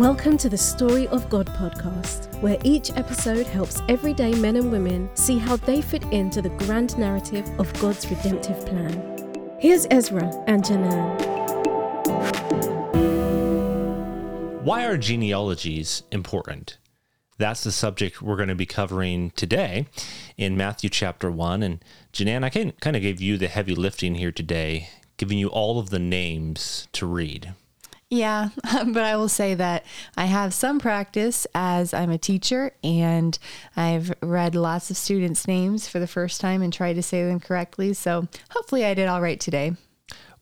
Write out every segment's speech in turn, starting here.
Welcome to the Story of God podcast, where each episode helps everyday men and women see how they fit into the grand narrative of God's redemptive plan. Here's Ezra and Janan. Why are genealogies important? That's the subject we're going to be covering today in Matthew chapter 1. And Janan, I can kind of give you the heavy lifting here today, giving you all of the names to read. Yeah, but I will say that I have some practice as I'm a teacher and I've read lots of students' names for the first time and tried to say them correctly. So hopefully I did all right today.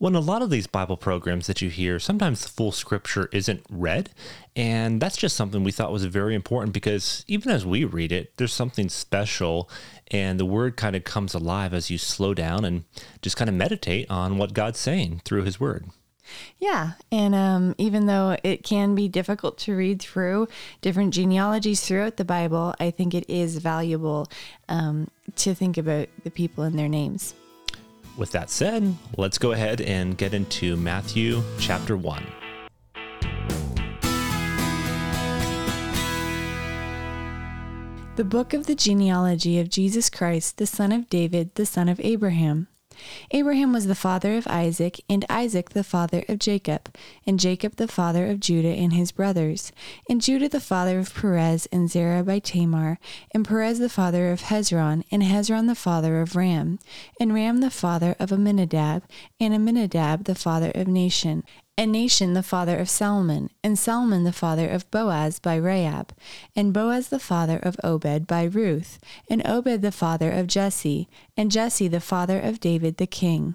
Well, in a lot of these Bible programs that you hear, sometimes the full scripture isn't read. And that's just something we thought was very important because even as we read it, there's something special. And the word kind of comes alive as you slow down and just kind of meditate on what God's saying through his word. Yeah. And um, even though it can be difficult to read through different genealogies throughout the Bible, I think it is valuable um, to think about the people and their names. With that said, let's go ahead and get into Matthew chapter 1. The book of the genealogy of Jesus Christ, the son of David, the son of Abraham. Abraham was the father of Isaac, and Isaac the father of Jacob, and Jacob the father of Judah and his brothers, and Judah the father of Perez and Zerah by Tamar, and Perez the father of Hezron, and Hezron the father of Ram, and Ram the father of Amminadab, and Amminadab the father of Nahshon, and Nahshon the father of Salmon, and Salmon the father of Boaz by Rahab, and Boaz the father of Obed by Ruth, and Obed the father of Jesse, and Jesse the father of David the king.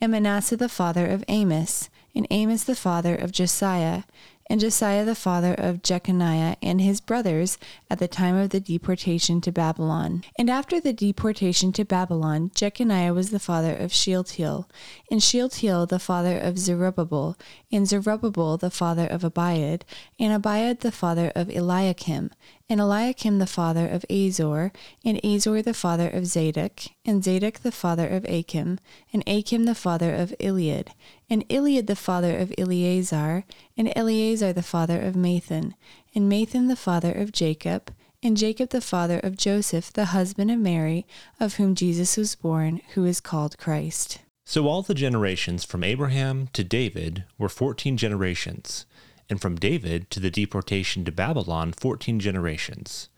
and Manasseh the father of Amos, and Amos the father of Josiah, and Josiah the father of Jeconiah and his brothers at the time of the deportation to Babylon. And after the deportation to Babylon, Jeconiah was the father of Shealtiel, and Shealtiel the father of Zerubbabel, and Zerubbabel the father of Abiud, and Abiud the father of Eliakim, and Eliakim the father of Azor, and Azor the father of Zadok, and Zadok the father of Achim, and Achim the father of Eliud, and Eliud the father of Eleazar, and Eleazar the father of Matthan, and Matthan the father of Jacob, and Jacob the father of Joseph, the husband of Mary, of whom Jesus was born, who is called Christ. So all the generations from Abraham to David were 14 generations, and from David to the deportation to Babylon, 14 generations,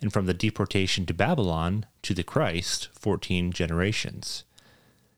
and from the deportation to Babylon to the Christ, 14 generations.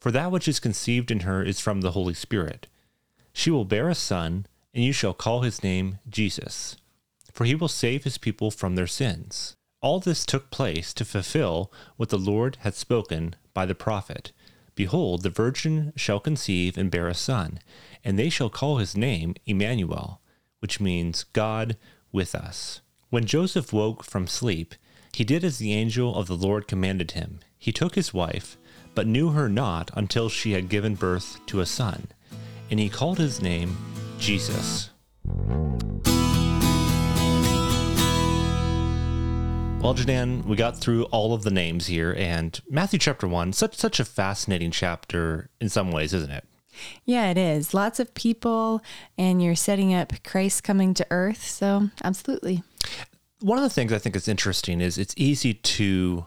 for that which is conceived in her is from the Holy Spirit. She will bear a son, and you shall call his name Jesus, for he will save his people from their sins. All this took place to fulfill what the Lord had spoken by the prophet. Behold, the virgin shall conceive and bear a son, and they shall call his name Emmanuel, which means God with us. When Joseph woke from sleep, he did as the angel of the Lord commanded him. He took his wife but knew her not until she had given birth to a son, and he called his name Jesus. Well, Janan, we got through all of the names here, and Matthew chapter one, such such a fascinating chapter in some ways, isn't it? Yeah, it is. Lots of people, and you're setting up Christ coming to earth. So, absolutely. One of the things I think is interesting is it's easy to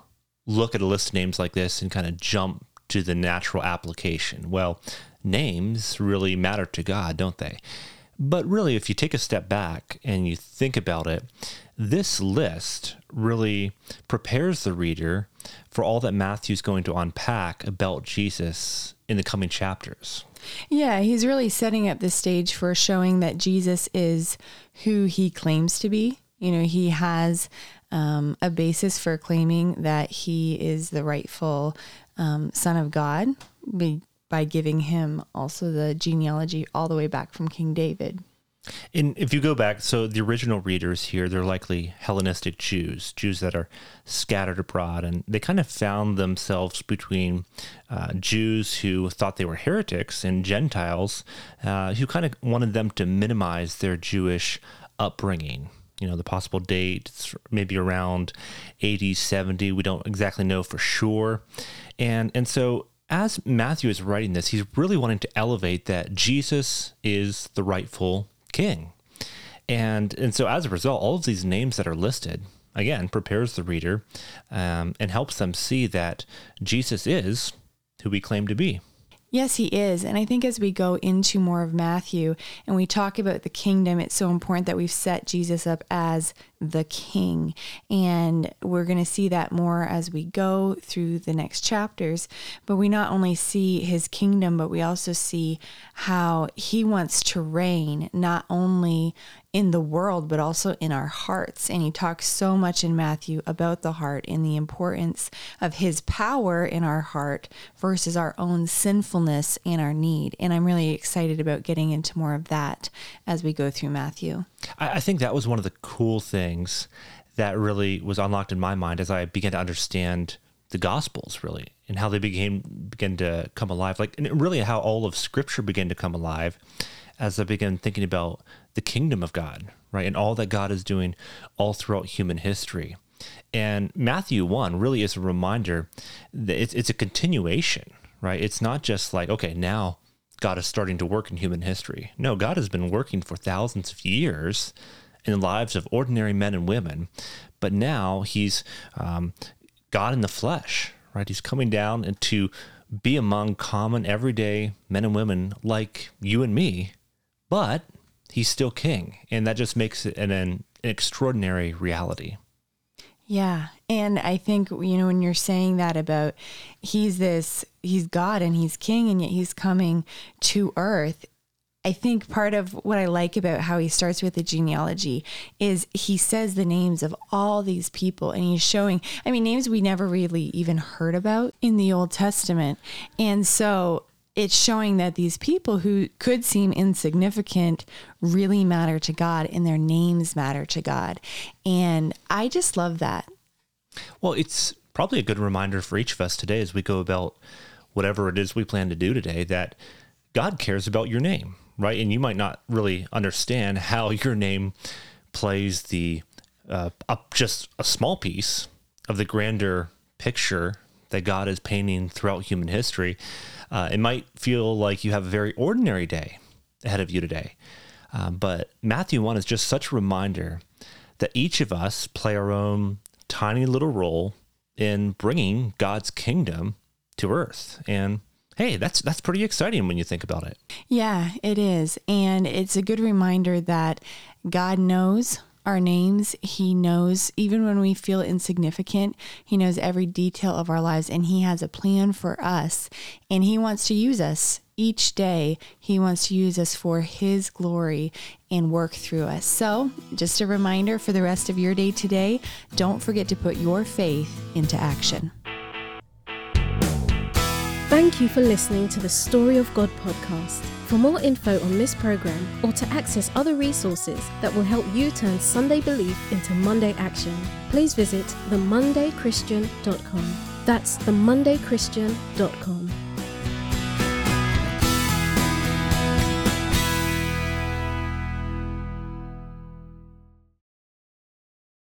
look at a list of names like this and kind of jump to the natural application. Well, names really matter to God, don't they? But really, if you take a step back and you think about it, this list really prepares the reader for all that Matthew's going to unpack about Jesus in the coming chapters. Yeah, he's really setting up the stage for showing that Jesus is who he claims to be. You know, he has um, a basis for claiming that he is the rightful um, Son of God by, by giving him also the genealogy all the way back from King David. And if you go back, so the original readers here, they're likely Hellenistic Jews, Jews that are scattered abroad, and they kind of found themselves between uh, Jews who thought they were heretics and Gentiles uh, who kind of wanted them to minimize their Jewish upbringing. You know, the possible date, maybe around 80, 70. We don't exactly know for sure. And, and so as Matthew is writing this, he's really wanting to elevate that Jesus is the rightful king. And, and so as a result, all of these names that are listed, again, prepares the reader um, and helps them see that Jesus is who we claim to be. Yes, he is. And I think as we go into more of Matthew and we talk about the kingdom, it's so important that we've set Jesus up as the king. And we're going to see that more as we go through the next chapters. But we not only see his kingdom, but we also see how he wants to reign not only in the world, but also in our hearts. And he talks so much in Matthew about the heart and the importance of his power in our heart versus our own sinfulness and our need. And I'm really excited about getting into more of that as we go through Matthew. I, think that was one of the cool things that really was unlocked in my mind as I began to understand the gospels really and how they became began to come alive like and really how all of scripture began to come alive as I began thinking about the kingdom of God, right? And all that God is doing all throughout human history. And Matthew 1 really is a reminder that it's, it's a continuation, right? It's not just like, okay, now God is starting to work in human history. No, God has been working for thousands of years in the lives of ordinary men and women, but now he's um, God in the flesh, right? He's coming down and to be among common, everyday men and women like you and me but he's still king. And that just makes it an, an extraordinary reality. Yeah. And I think, you know, when you're saying that about he's this, he's God and he's king, and yet he's coming to earth. I think part of what I like about how he starts with the genealogy is he says the names of all these people and he's showing, I mean, names we never really even heard about in the Old Testament. And so it's showing that these people who could seem insignificant really matter to God and their names matter to God. And I just love that. Well, it's probably a good reminder for each of us today as we go about whatever it is we plan to do today that God cares about your name, right? And you might not really understand how your name plays the uh, up just a small piece of the grander picture that God is painting throughout human history. Uh, it might feel like you have a very ordinary day ahead of you today. Um, but Matthew 1 is just such a reminder that each of us play our own tiny little role in bringing God's kingdom to earth. And hey, that's that's pretty exciting when you think about it. Yeah, it is. And it's a good reminder that God knows our names. He knows, even when we feel insignificant, He knows every detail of our lives and He has a plan for us. And He wants to use us each day. He wants to use us for His glory and work through us. So, just a reminder for the rest of your day today don't forget to put your faith into action. Thank you for listening to the Story of God podcast. For more info on this program or to access other resources that will help you turn Sunday belief into Monday action, please visit themondaychristian.com. That's themondaychristian.com.